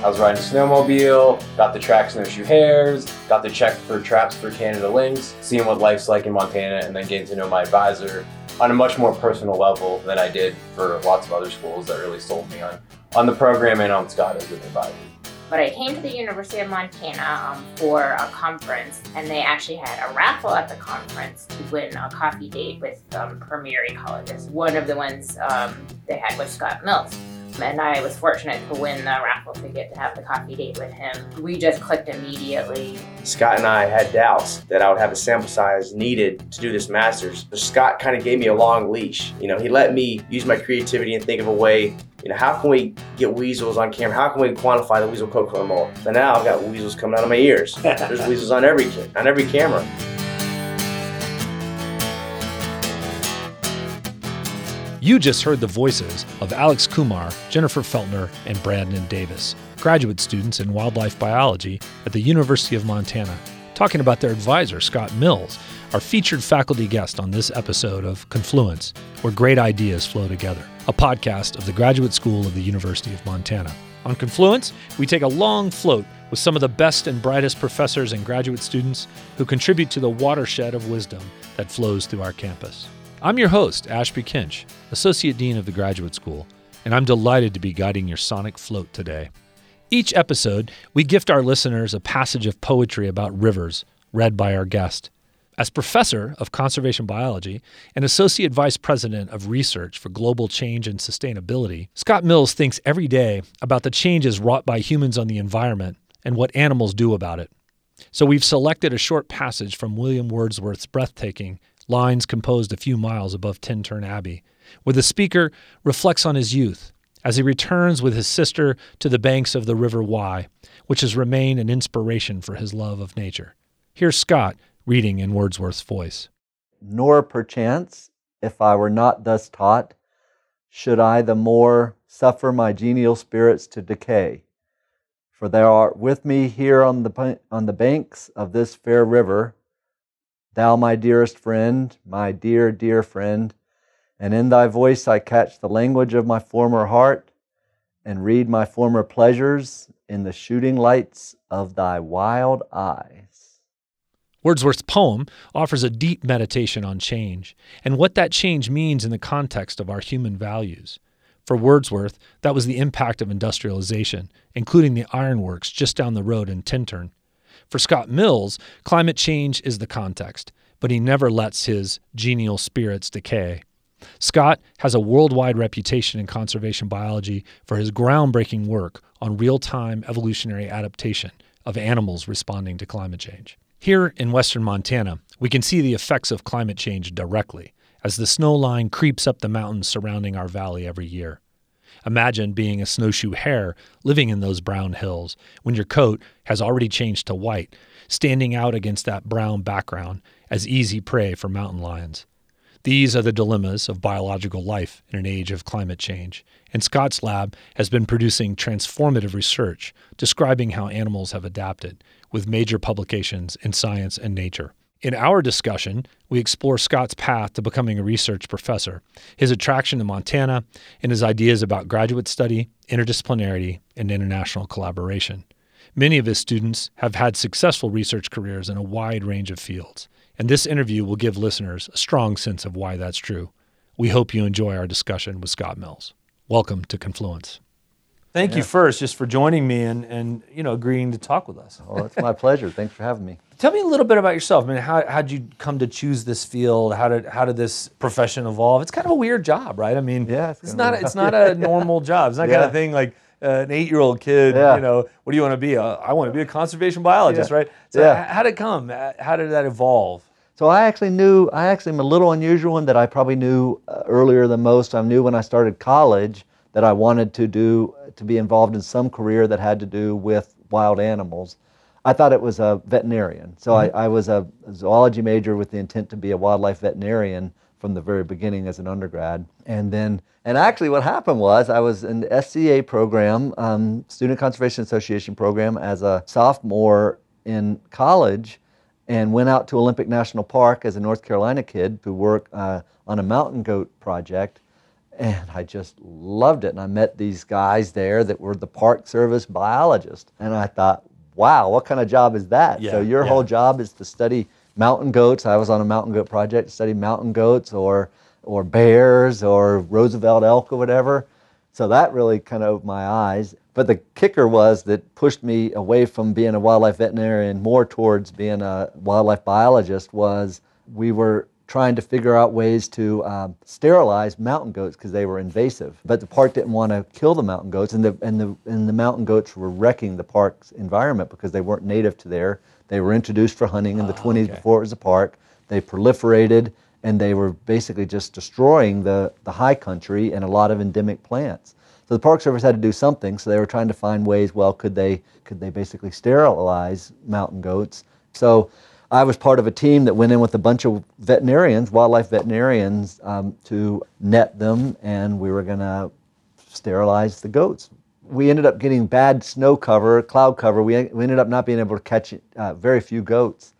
I was riding a snowmobile, got to track snowshoe hares, got to check for traps for Canada lynx, seeing what life's like in Montana, and then getting to know my advisor on a much more personal level than I did for lots of other schools that really sold me on, on the program and on Scott as an advisor. But I came to the University of Montana um, for a conference, and they actually had a raffle at the conference to win a coffee date with um, premier ecologist. One of the ones um, they had was Scott Mills and I was fortunate to win the raffle ticket to have the coffee date with him. We just clicked immediately. Scott and I had doubts that I would have the sample size needed to do this master's. But Scott kind of gave me a long leash. You know, he let me use my creativity and think of a way. You know, how can we get weasels on camera? How can we quantify the weasel coat molt? So now I've got weasels coming out of my ears. There's weasels on every on every camera. You just heard the voices of Alex Kumar, Jennifer Feltner, and Brandon Davis, graduate students in wildlife biology at the University of Montana, talking about their advisor, Scott Mills, our featured faculty guest on this episode of Confluence, where great ideas flow together, a podcast of the Graduate School of the University of Montana. On Confluence, we take a long float with some of the best and brightest professors and graduate students who contribute to the watershed of wisdom that flows through our campus. I'm your host, Ashby Kinch, Associate Dean of the Graduate School, and I'm delighted to be guiding your sonic float today. Each episode, we gift our listeners a passage of poetry about rivers, read by our guest. As professor of conservation biology and associate vice president of research for global change and sustainability, Scott Mills thinks every day about the changes wrought by humans on the environment and what animals do about it. So we've selected a short passage from William Wordsworth's breathtaking lines composed a few miles above Tintern Abbey, where the speaker reflects on his youth as he returns with his sister to the banks of the River Wye, which has remained an inspiration for his love of nature. Here's Scott reading in Wordsworth's voice. Nor perchance, if I were not thus taught, should I the more suffer my genial spirits to decay. For thou art with me here on the, on the banks of this fair river, Thou, my dearest friend, my dear, dear friend, and in thy voice I catch the language of my former heart and read my former pleasures in the shooting lights of thy wild eyes. Wordsworth's poem offers a deep meditation on change and what that change means in the context of our human values. For Wordsworth, that was the impact of industrialization, including the ironworks just down the road in Tintern, for Scott Mills, climate change is the context, but he never lets his genial spirits decay. Scott has a worldwide reputation in conservation biology for his groundbreaking work on real time evolutionary adaptation of animals responding to climate change. Here in western Montana, we can see the effects of climate change directly as the snow line creeps up the mountains surrounding our valley every year. Imagine being a snowshoe hare living in those brown hills when your coat has already changed to white, standing out against that brown background as easy prey for mountain lions. These are the dilemmas of biological life in an age of climate change, and Scott's lab has been producing transformative research describing how animals have adapted, with major publications in Science and Nature. In our discussion, we explore Scott's path to becoming a research professor, his attraction to Montana, and his ideas about graduate study, interdisciplinarity, and international collaboration. Many of his students have had successful research careers in a wide range of fields, and this interview will give listeners a strong sense of why that's true. We hope you enjoy our discussion with Scott Mills. Welcome to Confluence. Thank yeah. you first just for joining me and, and you know agreeing to talk with us. Well, it's my pleasure. Thanks for having me. Tell me a little bit about yourself. I mean, how how did you come to choose this field? How did how did this profession evolve? It's kind of a weird job, right? I mean, yeah, it's, it's not a, it's not a normal job. It's not yeah. kind of thing like uh, an eight year old kid. Yeah. You know, what do you want to be? Uh, I want to be a conservation biologist, right? So yeah. how did it come? How did that evolve? So I actually knew. I actually am a little unusual in that I probably knew uh, earlier than most. I knew when I started college that I wanted to do to be involved in some career that had to do with wild animals. I thought it was a veterinarian. So mm-hmm. I, I, was a zoology major with the intent to be a wildlife veterinarian from the very beginning as an undergrad. And then, and actually, what happened was I was in the SCA program, um, Student Conservation Association program, as a sophomore in college, and went out to Olympic National Park as a North Carolina kid to work uh, on a mountain goat project And I just loved it. And I met these guys there that were the Park Service biologists. And I thought, wow, what kind of job is that? Yeah, so your yeah. whole job is to study mountain goats. I was on a mountain goat project to study mountain goats or, or bears or Roosevelt elk or whatever. So that really kind of opened my eyes. But the kicker was that pushed me away from being a wildlife veterinarian more towards being a wildlife biologist was we were trying to figure out ways to um, sterilize mountain goats because they were invasive. But the park didn't want to kill the mountain goats, and the, and, the, and the mountain goats were wrecking the park's environment because they weren't native to there. They were introduced for hunting in the 20s okay. before it was a park. They proliferated, and they were basically just destroying the, the high country and a lot of endemic plants. So the Park Service had to do something. So they were trying to find ways. Well, could they could they basically sterilize mountain goats? So I was part of a team that went in with a bunch of veterinarians, wildlife veterinarians, um, to net them, and we were going to sterilize the goats. We ended up getting bad snow cover, cloud cover. We, we ended up not being able to catch uh, very few goats.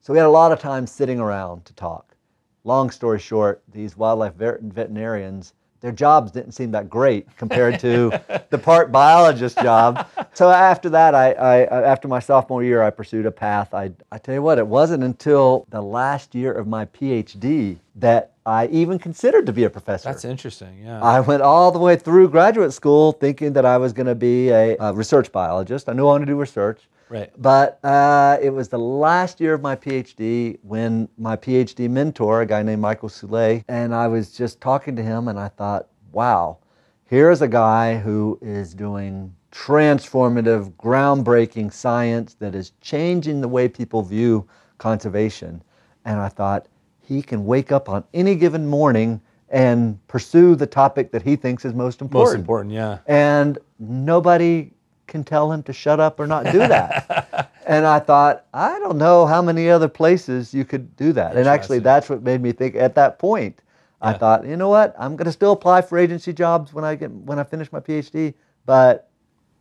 So we had a lot of time sitting around to talk. Long story short, these wildlife vet- veterinarians, their jobs didn't seem that great compared to the part biologist job. So after that, I, I uh, after my sophomore year, I pursued a path. I, I tell you what, it wasn't until the last year of my PhD that I even considered to be a professor. That's interesting. Yeah. I went all the way through graduate school thinking that I was going to be a, a research biologist. I knew I wanted to do research. Right. But uh, it was the last year of my PhD when my PhD mentor, a guy named Michael Soule, and I was just talking to him, and I thought, wow, here's a guy who is doing transformative, groundbreaking science that is changing the way people view conservation. And I thought, he can wake up on any given morning and pursue the topic that he thinks is most important Most important. Yeah. and nobody can tell him to shut up or not do that. and I thought, I don't know how many other places you could do that. And actually, that's what made me think at that point. I thought, you know what? I'm going to still apply for agency jobs when I get when I finish my PhD, but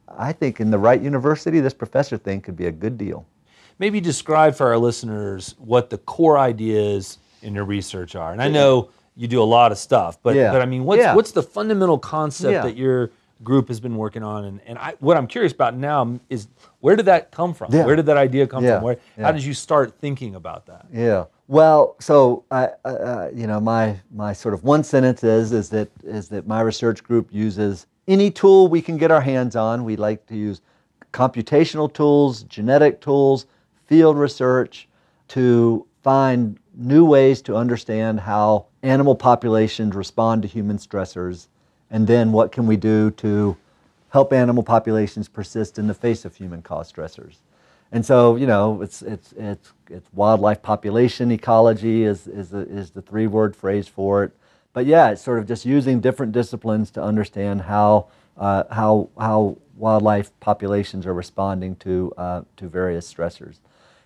I think in the right university, this professor thing could be a good deal. maybe describe for our listeners what the core ideas in your research are. And I know you do a lot of stuff, but Yeah. but I mean, what's Yeah. what's the fundamental concept Yeah. that your group has been working on? And and I, what I'm curious about now is where did that come from? Yeah. Where did that idea come Yeah. from? Where, Yeah. How did you start thinking about that? Yeah. Well, so I, uh, uh, you know, my my sort of one sentence is is that is that my research group uses any tool we can get our hands on. We like to use computational tools, genetic tools, field research to find new ways to understand how animal populations respond to human stressors, and then what can we do to help animal populations persist in the face of human-caused stressors. And so, you know, it's it's it's it's wildlife population ecology is is the, is the three word phrase for it. But yeah, it's sort of just using different disciplines to understand how uh, how how wildlife populations are responding to uh, to various stressors.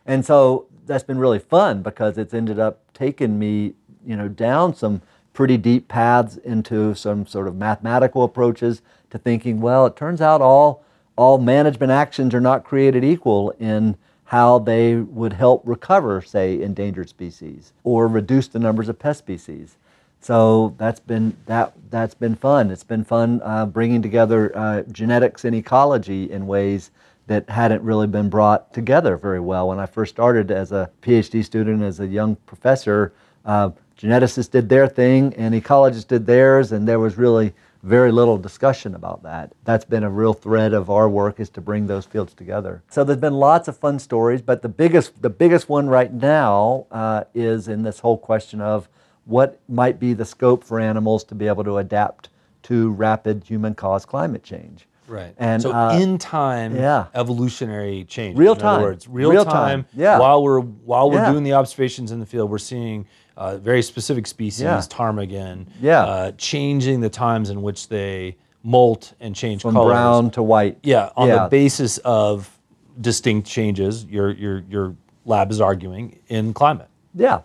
And so that's been really fun because it's ended up taking me, you know, down some pretty deep paths into some sort of mathematical approaches to thinking, well, it turns out all all management actions are not created equal in how they would help recover, say, endangered species or reduce the numbers of pest species. So that's been that that's been fun. It's been fun uh, bringing together uh, genetics and ecology in ways that hadn't really been brought together very well. When I first started as a PhD student, as a young professor, uh, geneticists did their thing and ecologists did theirs, and there was really very little discussion about that. That's been a real thread of our work is to bring those fields together. So there's been lots of fun stories, but the biggest the biggest one right now uh, is in this whole question of what might be the scope for animals to be able to adapt to rapid human-caused climate change. Right. And, so uh, in time yeah. evolutionary change. Real in time. Other words, real, Real time. time. Yeah. While we're while we're Yeah. doing the observations in the field, we're seeing uh, very specific species, Yeah. ptarmigan, Yeah. uh, changing the times in which they molt and change From colors. brown to white. Yeah, on Yeah. the basis of distinct changes, your your your lab is arguing in climate. Yeah.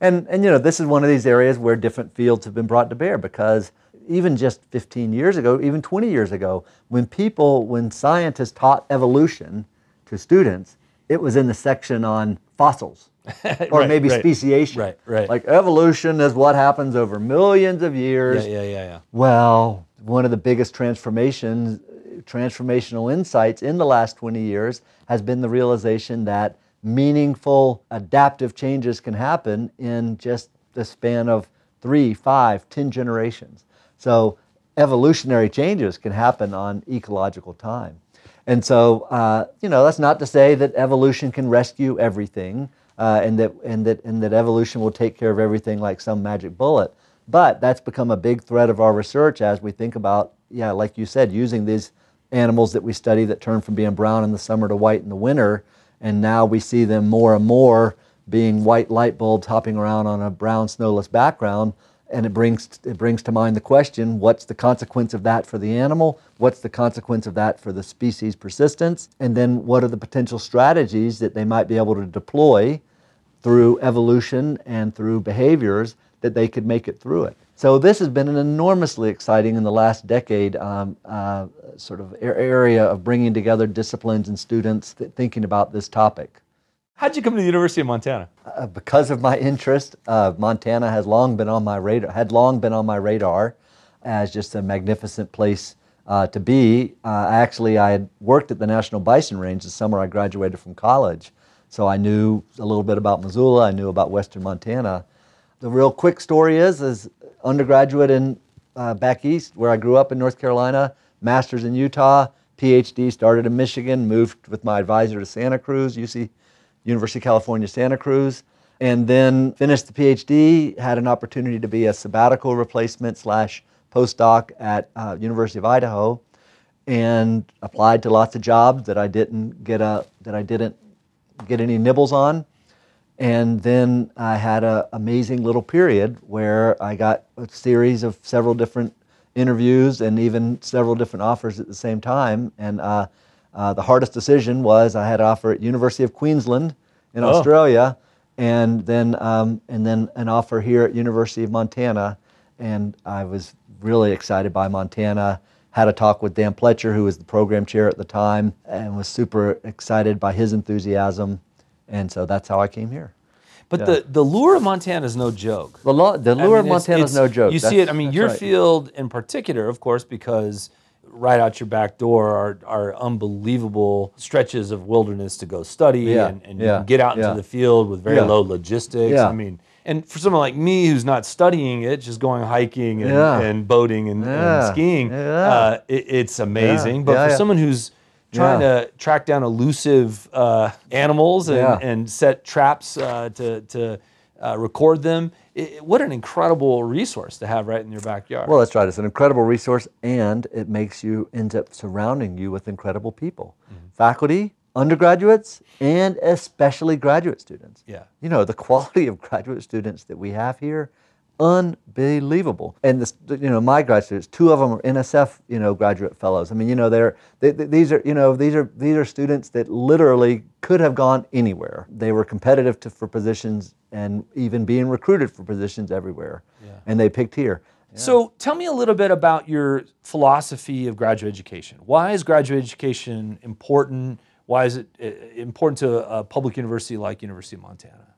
And, and you know, this is one of these areas where different fields have been brought to bear because even just 15 years ago, even 20 years ago, when people, when scientists taught evolution to students, it was in the section on fossils. or Right, maybe right. speciation. Right, right. Like evolution is what happens over millions of years. Yeah, yeah, yeah, yeah. Well, one of the biggest transformations, transformational insights in the last 20 years has been the realization that meaningful adaptive changes can happen in just the span of three, five, ten generations. So evolutionary changes can happen on ecological time. And so, uh, you know, that's not to say that evolution can rescue everything uh, and, that, and, that, and that evolution will take care of everything like some magic bullet. But that's become a big thread of our research as we think about, yeah, like you said, using these animals that we study that turn from being brown in the summer to white in the winter. And now we see them more and more being white light bulbs hopping around on a brown snowless background. And it brings, it brings to mind the question what's the consequence of that for the animal? What's the consequence of that for the species persistence? And then what are the potential strategies that they might be able to deploy through evolution and through behaviors that they could make it through it. So this has been an enormously exciting in the last decade um, uh, sort of area of bringing together disciplines and students th- thinking about this topic. How'd you come to the University of Montana? Uh, because of my interest, uh, Montana has long been on my radar. Had long been on my radar as just a magnificent place uh, to be. Uh, actually, I had worked at the National Bison Range the summer I graduated from college, so I knew a little bit about Missoula. I knew about Western Montana. The real quick story is, is undergraduate in uh, back east where I grew up in North Carolina, master's in Utah, PhD started in Michigan, moved with my advisor to Santa Cruz, UC University of California, Santa Cruz, and then finished the PhD. Had an opportunity to be a sabbatical replacement slash postdoc at uh, University of Idaho, and applied to lots of jobs that I didn't get a that I didn't get any nibbles on. And then I had an amazing little period where I got a series of several different interviews and even several different offers at the same time. And uh, uh, the hardest decision was I had an offer at University of Queensland in Oh. Australia, and then um, and then an offer here at University of Montana. And I was really excited by Montana. Had a talk with Dan Pletscher, who was the program chair at the time, and was super excited by his enthusiasm. And so that's how I came here. But Yeah. the, the lure of Montana is no joke. The, lo- the lure of mean, it's- Montana is no joke. You see it. I mean, your right. field in particular, of course, because right out your back door are, are unbelievable stretches of wilderness to go study, Yeah, and, and yeah, get out into yeah. the field with very low logistics. I mean, and for someone like me who's not studying it, just going hiking and, and boating and, and skiing, uh, it, it's amazing. But for someone who's trying to track down elusive uh, animals and, and set traps uh, to, to uh, record them. It, what an incredible resource to have right in your backyard. Well, that's right. It's an incredible resource, and it makes you end up surrounding you with incredible people, Mm-hmm. faculty, undergraduates, and especially graduate students. Yeah. You know the quality of graduate students that we have here, unbelievable. And this, you know, my grad students, two of them are NSF, you know, graduate fellows. I mean, you know, they're they, these are you know these are these are students that literally could have gone anywhere. They were competitive to, for positions and even being recruited for positions everywhere. And they picked here. So tell me a little bit about your philosophy of graduate education. Why is graduate education important? Why is it uh, important to a public university like University of Montana?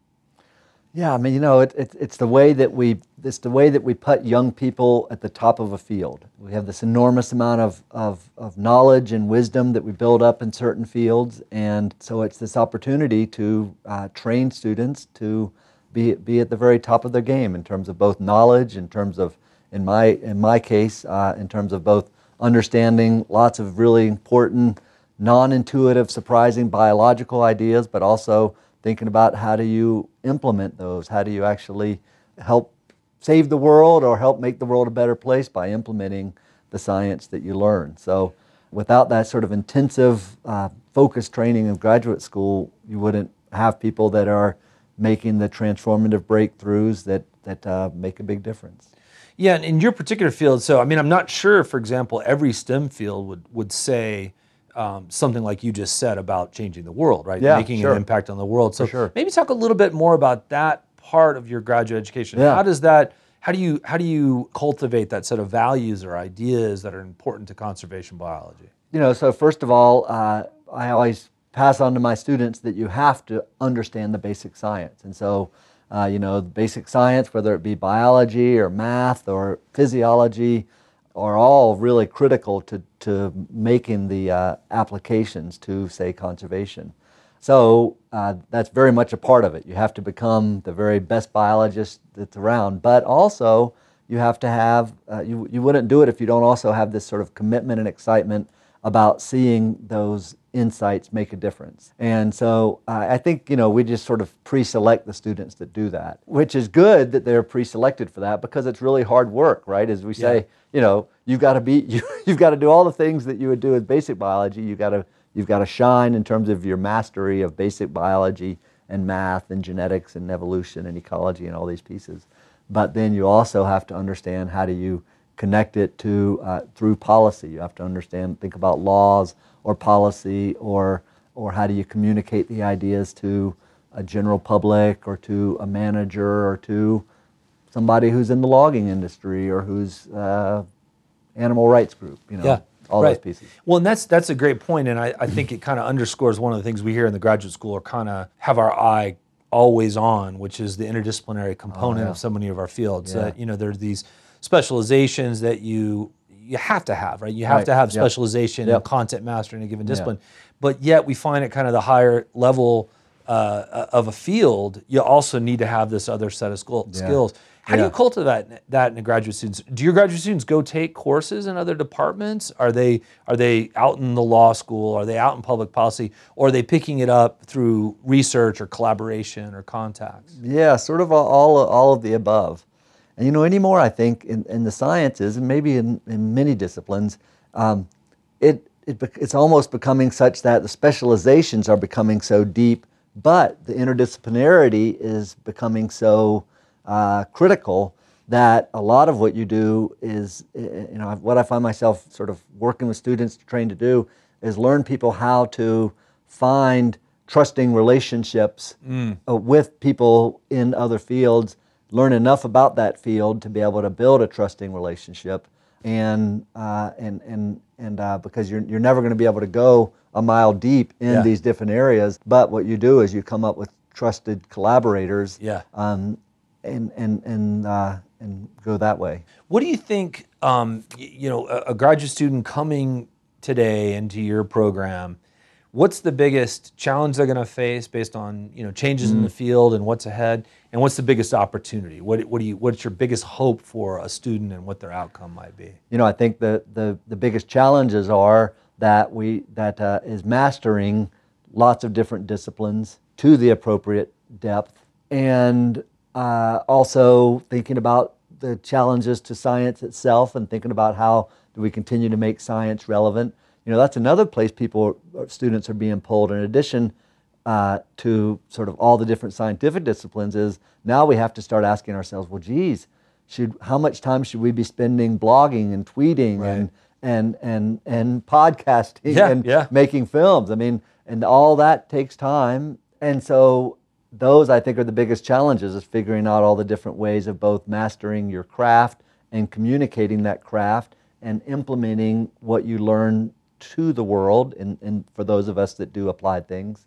Yeah, I mean, you know, it, it, it's the way that we it's the way that we put young people at the top of a field. We have this enormous amount of, of, of knowledge and wisdom that we build up in certain fields, and so it's this opportunity to uh, train students to be be at the very top of their game in terms of both knowledge, in terms of in my in my case, uh, in terms of both understanding lots of really important non-intuitive, surprising biological ideas, but also thinking about how do you implement those? How do you actually help save the world or help make the world a better place by implementing the science that you learn? So, without that sort of intensive, uh, focused training in graduate school, you wouldn't have people that are making the transformative breakthroughs that that uh, make a big difference. Yeah, and in your particular field, so I mean, I'm not sure, for example, every STEM field would would say um, something like you just said about changing the world, right? Yeah, Making sure. an impact on the world. So sure. maybe talk a little bit more about that part of your graduate education. Yeah. How does that? How do you how do you cultivate that set of values or ideas that are important to conservation biology? You know, so first of all, uh, I always pass on to my students that you have to understand the basic science. And so, uh, you know, basic science, whether it be biology or math or physiology, are all really critical to, to making the uh, applications to, say, conservation. So uh, that's very much a part of it. You have to become the very best biologist that's around, but also you have to have, uh, you, you wouldn't do it if you don't also have this sort of commitment and excitement about seeing those insights make a difference. And so uh, I think, you know, we just sort of pre-select the students that do that, which is good that they're pre-selected for that because it's really hard work, right? As we say, yeah. you know, you've got to be, you, you've got to do all the things that you would do with basic biology. You've got to, you've got to shine in terms of your mastery of basic biology and math and genetics and evolution and ecology and all these pieces. But then you also have to understand how do you connect it to uh, through policy. You have to understand, think about laws or policy, or or how do you communicate the ideas to a general public or to a manager or to somebody who's in the logging industry or who's uh, animal rights group. You know, yeah, all right. those pieces. Well, and that's that's a great point, and I, I think it kind of underscores one of the things we hear in the graduate school, or kind of have our eye always on, which is the interdisciplinary component oh, yeah. of so many of our fields. Yeah. That you know, there's these specializations that you you have to have, right? You have right. to have specialization yep. and content mastery in a given discipline. Yep. But yet we find at kind of the higher level uh, of a field, you also need to have this other set of school, yeah. skills. How yeah. do you cultivate that, that in the graduate students? Do your graduate students go take courses in other departments? Are they are they out in the law school? Are they out in public policy? Or are they picking it up through research or collaboration or contacts? Yeah, sort of all, all of the above. And you know, anymore, I think in, in the sciences and maybe in, in many disciplines, um, it, it, it's almost becoming such that the specializations are becoming so deep, but the interdisciplinarity is becoming so uh, critical that a lot of what you do is, you know, what I find myself sort of working with students to train to do is learn people how to find trusting relationships mm. Uh, with people in other fields learn enough about that field to be able to build a trusting relationship. And uh, and and and uh, because you're you're never going to be able to go a mile deep in yeah. these different areas. But what you do is you come up with trusted collaborators yeah. um, and and and uh, and go that way. What do you think um, you know a, a graduate student coming today into your program what's the biggest challenge they're going to face based on you know changes mm-hmm. in the field and what's ahead? And what's the biggest opportunity? What, what do you what's your biggest hope for a student and what their outcome might be? You know i think the the, the biggest challenges are that we that uh, is mastering lots of different disciplines to the appropriate depth and uh, also thinking about the challenges to science itself and thinking about how do we continue to make science relevant you know, that's another place people, uh, students are being pulled. In addition uh, to sort of all the different scientific disciplines, is now we have to start asking ourselves, well, geez, should how much time should we be spending blogging and tweeting right. and and and and podcasting yeah, and yeah. making films? I mean, and all that takes time, and so those I think are the biggest challenges is figuring out all the different ways of both mastering your craft and communicating that craft and implementing what you learn to the world and, and for those of us that do applied things.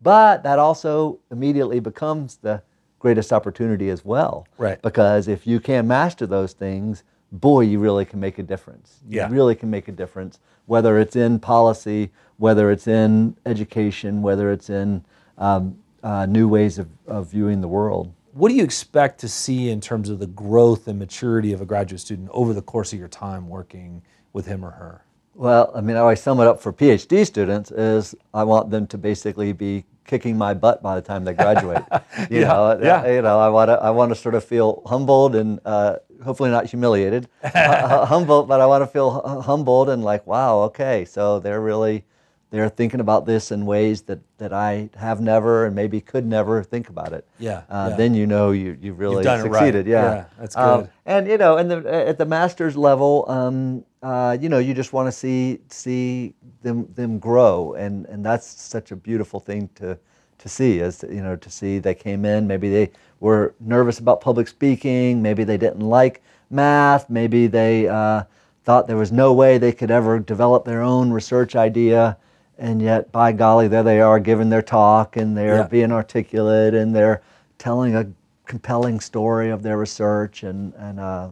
But that also immediately becomes the greatest opportunity as well. Right. Because if you can master those things, boy, you really can make a difference. Yeah. You really can make a difference, whether it's in policy, whether it's in education, whether it's in um, uh, new ways of, of viewing the world. What do you expect to see in terms of the growth and maturity of a graduate student over the course of your time working with him or her? Well, I mean, I always sum it up for PhD students is I want them to basically be kicking my butt by the time they graduate. You yeah, know, yeah. you know, I want to I want to sort of feel humbled and uh, hopefully not humiliated, humbled, but I want to feel humbled and like, wow, okay, so they're really they're thinking about this in ways that, that I have never and maybe could never think about it. Yeah. Uh, yeah. Then you know you you really succeeded. Right. Yeah. yeah. That's um, good. Um, and you know, and the, at the master's level, um, uh, you know, you just want to see see them them grow, and and that's such a beautiful thing to to see. Is you know to see they came in, maybe they were nervous about public speaking, maybe they didn't like math, maybe they uh, thought there was no way they could ever develop their own research idea and yet by golly there they are giving their talk and they're Yeah. being articulate and they're telling a compelling story of their research and and uh,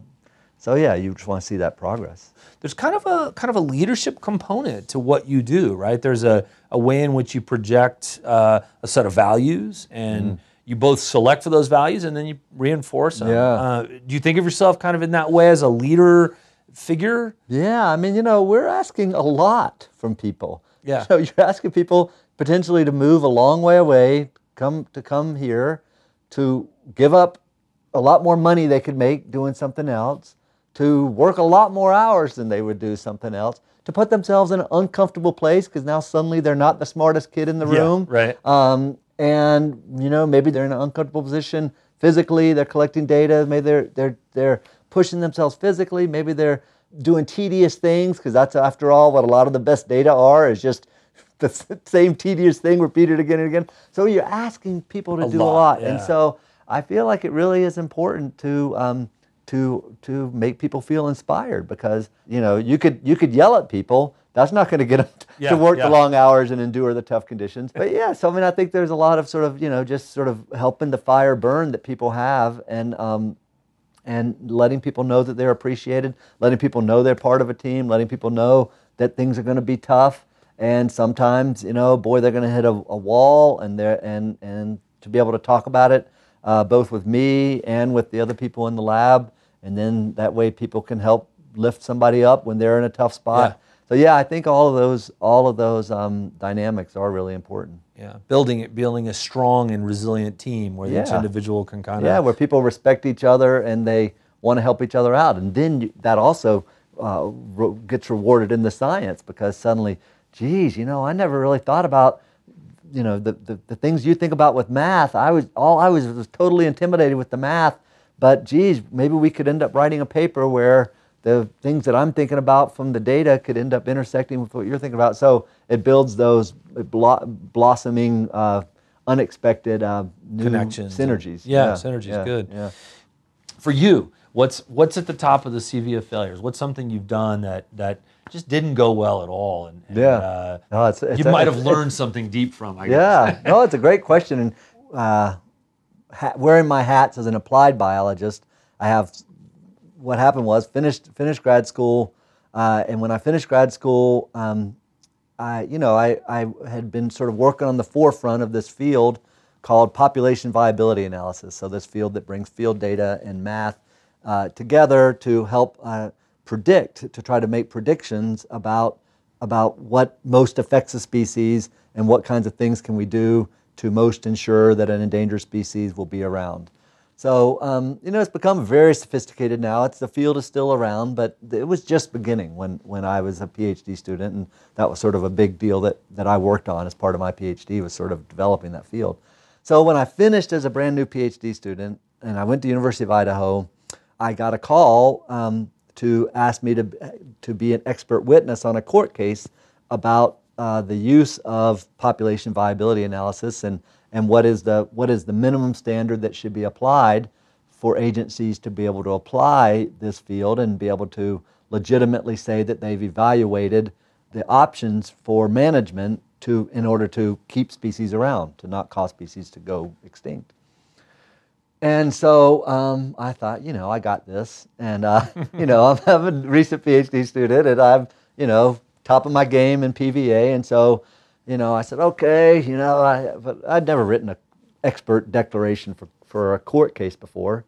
so yeah you just want to see that progress there's kind of a kind of a leadership component to what you do, right? There's a, a way in which you project uh, a set of values, and Mm-hmm. you both select for those values, and then you reinforce them. Yeah. Uh, do you think of yourself kind of in that way as a leader figure? Yeah, I mean, you know, we're asking a lot from people. Yeah. So you're asking people potentially to move a long way away, come to come here, to give up a lot more money they could make doing something else, to work a lot more hours than they would do something else, to put themselves in an uncomfortable place because now suddenly they're not the smartest kid in the Yeah, room. right. Um, and you know, maybe they're in an uncomfortable position physically. They're collecting data. Maybe they're they're they're pushing themselves physically. Maybe they're doing tedious things because that's after all what a lot of the best data are is just the same tedious thing repeated again and again. So you're asking people to A do lot, a lot, and so I feel like it really is important to. Um, to, to make people feel inspired because you know you could you could yell at people that's not going to get them Yeah, to work yeah. the long hours and endure the tough conditions. But yeah, so I mean, I think there's a lot of sort of you know just sort of helping the fire burn that people have, and um, and letting people know that they're appreciated, letting people know they're part of a team, letting people know that things are going to be tough, and sometimes you know, boy, they're going to hit a, a wall, and they're and and to be able to talk about it, uh, both with me and with the other people in the lab, and then that way people can help lift somebody up when they're in a tough spot. Yeah. So yeah, I think all of those all of those um, dynamics are really important. Yeah, building it, building a strong and resilient team where each individual can kind of Yeah, where people respect each other and they want to help each other out, and then you, that also uh, ro- gets rewarded in the science because suddenly, geez, you know, I never really thought about, you know, the, the, the things you think about with math. I was all I was was totally intimidated with the math, but geez, maybe we could end up writing a paper where the things that I'm thinking about from the data could end up intersecting with what you're thinking about. So it builds those blo- blossoming, uh, unexpected uh, new Connections. synergies. Yeah, synergies, yeah, good. Yeah. for you, what's what's at the top of the CV of failures? What's something you've done that that just didn't go well at all? And, and, Yeah. uh, No, it's, it's you might have learned something deep from. I Yeah, no, it's a great question. And uh, ha- wearing my hats as an applied biologist, I have what happened was finished finished grad school, uh, and when I finished grad school, um, I you know I, I had been sort of working on the forefront of this field called population viability analysis. So this field that brings field data and math uh, together to help uh, predict to try to make predictions about about what most affects a species and what kinds of things can we do to most ensure that an endangered species will be around. So um, you know, it's become very sophisticated now. It's the field is still around, but it was just beginning when, when I was a PhD student, and that was sort of a big deal that, that I worked on as part of my PhD was sort of developing that field. So when I finished as a brand new PhD student, and I went to University of Idaho, I got a call um, to ask me to to be an expert witness on a court case about uh, the use of population viability analysis and and what is the what is the minimum standard that should be applied for agencies to be able to apply this field and be able to legitimately say that they've evaluated the options for management to in order to keep species around to not cause species to go extinct. And so um, I thought, you know, I got this. And, uh, you know, I'm, I'm a recent PhD student and I'm, you know, top of my game in PVA. And so, you know, I said, okay, you know, I, but I'd never written an expert declaration for, for a court case before.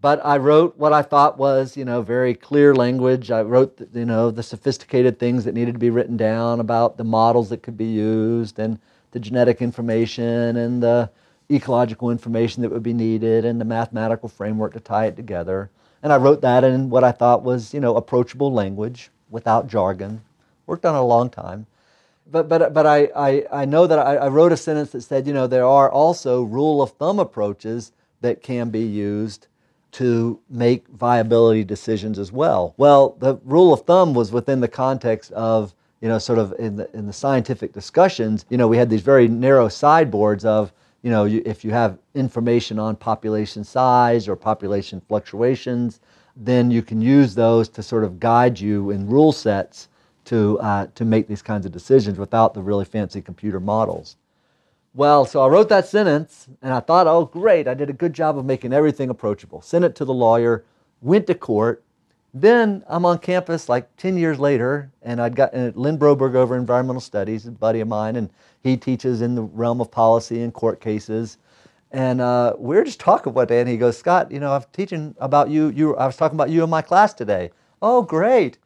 But I wrote what I thought was, you know, very clear language. I wrote, the, you know, the sophisticated things that needed to be written down about the models that could be used and the genetic information and the ecological information that would be needed and the mathematical framework to tie it together. And I wrote that in what I thought was, you know, approachable language without jargon. Worked on it a long time. But, but, but I, I, I know that I, I wrote a sentence that said, you know, there are also rule of thumb approaches that can be used to make viability decisions as well. Well, the rule of thumb was within the context of, you know, sort of in the, in the scientific discussions, you know, we had these very narrow sideboards of, you know, you, if you have information on population size or population fluctuations, then you can use those to sort of guide you in rule sets to, uh, to make these kinds of decisions without the really fancy computer models. Well, so I wrote that sentence and I thought, oh, great, I did a good job of making everything approachable. Sent it to the lawyer, went to court. Then I'm on campus like 10 years later, and I'd got uh, Len Broberg over environmental studies, a buddy of mine, and he teaches in the realm of policy and court cases. And uh, we were just talking one day, and he goes, Scott, you know, I'm teaching about you. You, I was talking about you in my class today. Oh, great.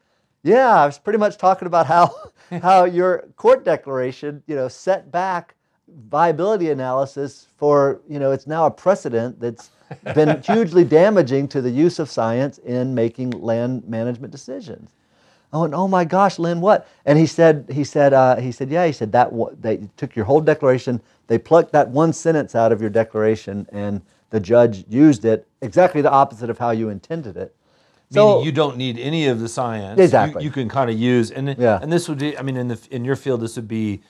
Yeah, I was pretty much talking about how how your court declaration, you know, set back viability analysis for, you know, it's now a precedent that's been hugely damaging to the use of science in making land management decisions. I went, oh my gosh, Len, what? And he said, he said, uh, he said, yeah, he said that they took your whole declaration, they plucked that one sentence out of your declaration, and the judge used it exactly the opposite of how you intended it. Meaning so, you don't need any of the science. Exactly. You, you can kind of use, and yeah. and this would be, I mean, in the in your field, this would be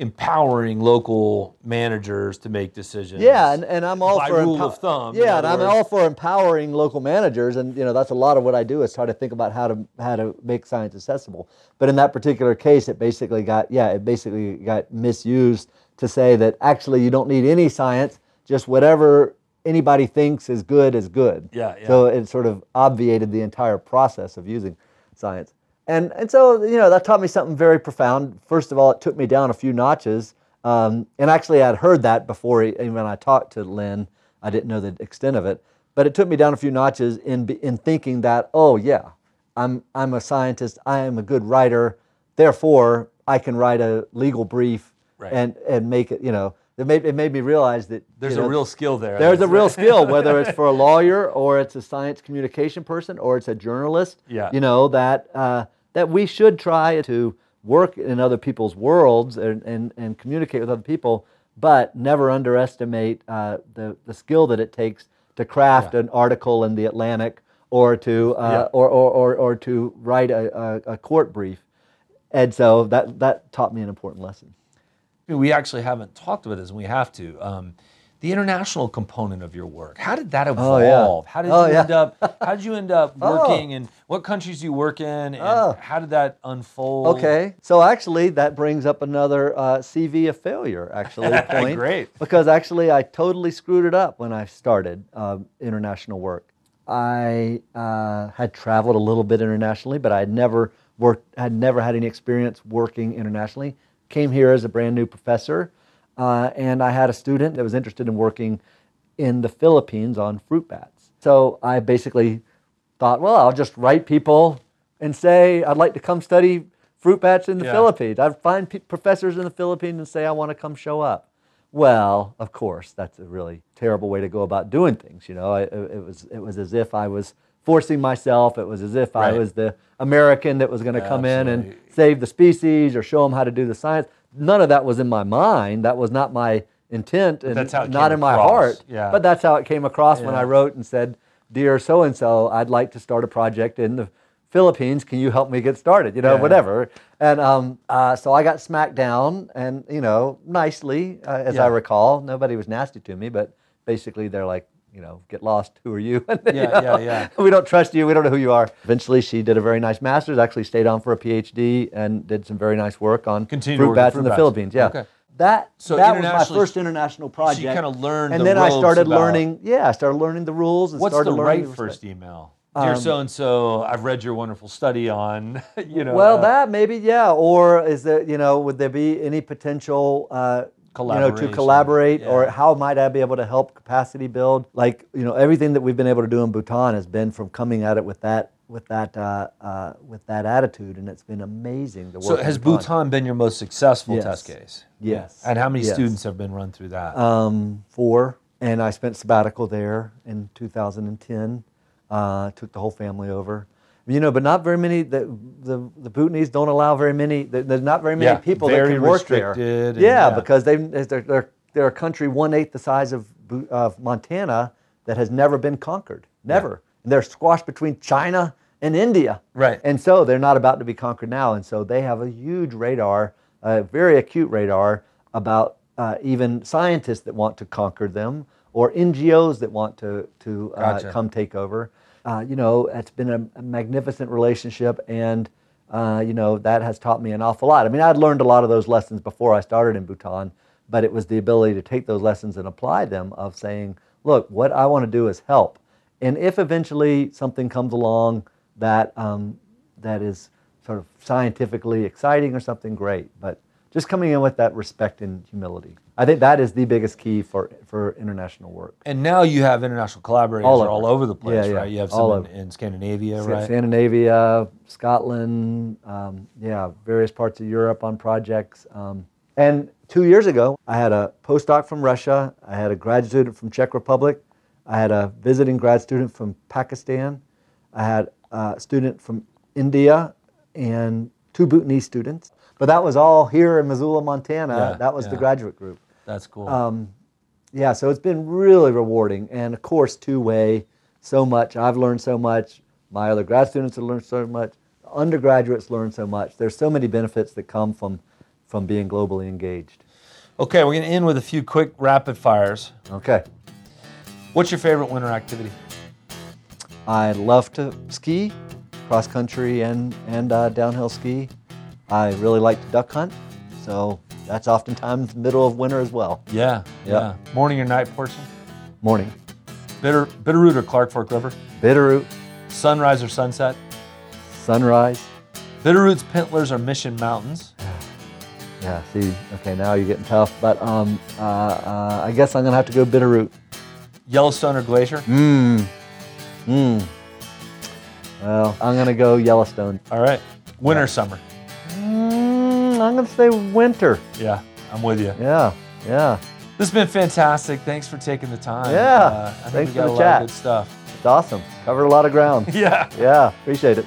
empowering local managers to make decisions. Yeah, and, and I'm all by for rule of thumb. Yeah, and I'm all for empowering local managers, and you know that's a lot of what I do is try to think about how to how to make science accessible. But in that particular case, it basically got yeah, it basically got misused to say that actually you don't need any science, just whatever anybody thinks is good is good. Yeah, yeah. So it sort of obviated the entire process of using science. And, and so, you know, that taught me something very profound. First of all, it took me down a few notches. Um, and actually, I'd heard that before he, when I talked to Len. I didn't know the extent of it. But it took me down a few notches in, in thinking that, oh, yeah, I'm, I'm a scientist, I am a good writer, therefore, I can write a legal brief right. and, and make it, you know, it made, it made me realize that there's you know, a real skill there. There's a real skill, whether it's for a lawyer or it's a science communication person or it's a journalist. Yeah. You know that uh, that we should try to work in other people's worlds and, and, and communicate with other people, but never underestimate uh, the, the skill that it takes to craft yeah. an article in the Atlantic or to, uh, yeah. or, or, or, or, to write a, a, a, court brief. And so that, that taught me an important lesson. We actually haven't talked about this, and we have to. Um, the international component of your work. How did that evolve? Oh, yeah. How did oh, you yeah. end up? How did you end up Oh. working, and what countries do you work in, and Oh. how did that unfold? Okay, so actually that brings up another uh, CV of failure, actually, point. Great. Because actually I totally screwed it up when I started um, international work. I uh, had traveled a little bit internationally, but I had never worked, had never had any experience working internationally. Came here as a brand new professor, uh, and I had a student that was interested in working in the Philippines on fruit bats. So I basically thought, well, I'll just write people and say, I'd like to come study fruit bats in the Yeah. Philippines. I'd find p- professors in the Philippines and say, I want to come show up. Well, of course, that's a really terrible way to go about doing things. You know, it, it was it was as if I was forcing myself. It was as if I was the American that was going to come in and save the species or show them how to do the science. None of that was in my mind. That was not my intent and that's how it not came in my across. heart. Yeah. But that's how it came across when I wrote and said, "Dear so and so, I'd like to start a project in the Philippines. Can you help me get started? You know, Yeah. whatever." And um, uh, so I got smacked down, and you know, nicely, uh, as I recall, nobody was nasty to me, but basically they're like. You know, get lost. Who are you? You Yeah, know, yeah, yeah. We don't trust you. We don't know who you are. Eventually, she did a very nice master's. Actually, stayed on for a PhD and did some very nice work on Continued fruit work with bats fruit in the bats. Philippines. Yeah, Okay. that So that was my first international project. kinda learned and the then I started about- learning. Yeah, I started learning the rules and What's started the learning right the first email? Dear Um, so and so, I've read your wonderful study on, you know. Well, uh, that maybe yeah. Or is there you know would there be any potential uh, you know to Collaboration, collaborate or how might I be able to help capacity build? Like you know everything that we've been able to do in Bhutan has been from coming at it with that with that uh, uh, with that attitude, and it's been amazing. So work in has Bhutan been your most successful Yes. test case? Yes. And how many Yes. students have been run through that? Um, four, and I spent sabbatical there in 2010. Uh, took the whole family over. You know, but not very many. The the, the Bhutanese don't allow very many. There's not very many Yeah, people very that can work there. restricted Yeah, yeah. because they they're, they're they're a country one eighth the size of of Montana that has never been conquered. Never. And they're squashed between China and India. Right. And so they're not about to be conquered now. And so they have a huge radar, a very acute radar about uh, even scientists that want to conquer them or NGOs that want to, to uh, Gotcha. come take over. Uh, you know, it's been a, a magnificent relationship. And uh, you know, that has taught me an awful lot. I mean, I'd learned a lot of those lessons before I started in Bhutan, but it was the ability to take those lessons and apply them of saying, look, what I want to do is help. And if eventually something comes along that, um, that is sort of scientifically exciting or something, great. But just coming in with that respect and humility. I think that is the biggest key for, for international work. And now you have international collaborators All all, over. over the place, Yeah, yeah, right? You have some in, in Scandinavia, right? Scandinavia, Scotland, um, yeah, various parts of Europe on projects. Um, and two years ago, I had a postdoc from Russia, I had a grad student from Czech Republic, I had a visiting grad student from Pakistan, I had a student from India, and two Bhutanese students. But that was all here in Missoula, Montana. Yeah, that was the graduate group. That's cool. Um, yeah, so it's been really rewarding, and of course, two way, so much. I've learned so much. My other grad students have learned so much. Undergraduates learn so much. There's so many benefits that come from from being globally engaged. okay, we're going to end with a few quick rapid fires. Okay, What's your favorite winter activity? I love to ski, cross country and and uh, downhill ski. I really like to duck hunt, so that's oftentimes middle of winter as well. Yeah, Yeah. yeah. Morning or night portion? Morning, Bitter, Bitterroot or Clark Fork River? Bitterroot, Sunrise or sunset? sunrise. Bitterroot's Pintlers or Mission Mountains? Yeah, see, okay, now you're getting tough, but um, uh, uh, I guess I'm gonna have to go Bitterroot. Yellowstone or Glacier? Mmm. Mmm. Well, I'm gonna go Yellowstone. All right. Winter, or summer? I'm gonna say winter. Yeah, I'm with you. Yeah, yeah. This has been fantastic. Thanks for taking the time. Yeah, Uh, I think thanks we for got the a lot chat. of good stuff. It's awesome. Covered a lot of ground. Yeah. Yeah, appreciate it.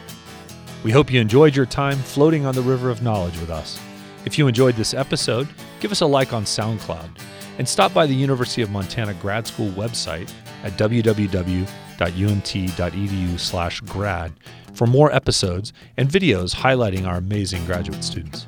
We hope you enjoyed your time floating on the river of knowledge with us. If you enjoyed this episode, give us a like on SoundCloud and stop by the University of Montana Grad School website at www.umt.edu/grad for more episodes and videos highlighting our amazing graduate students.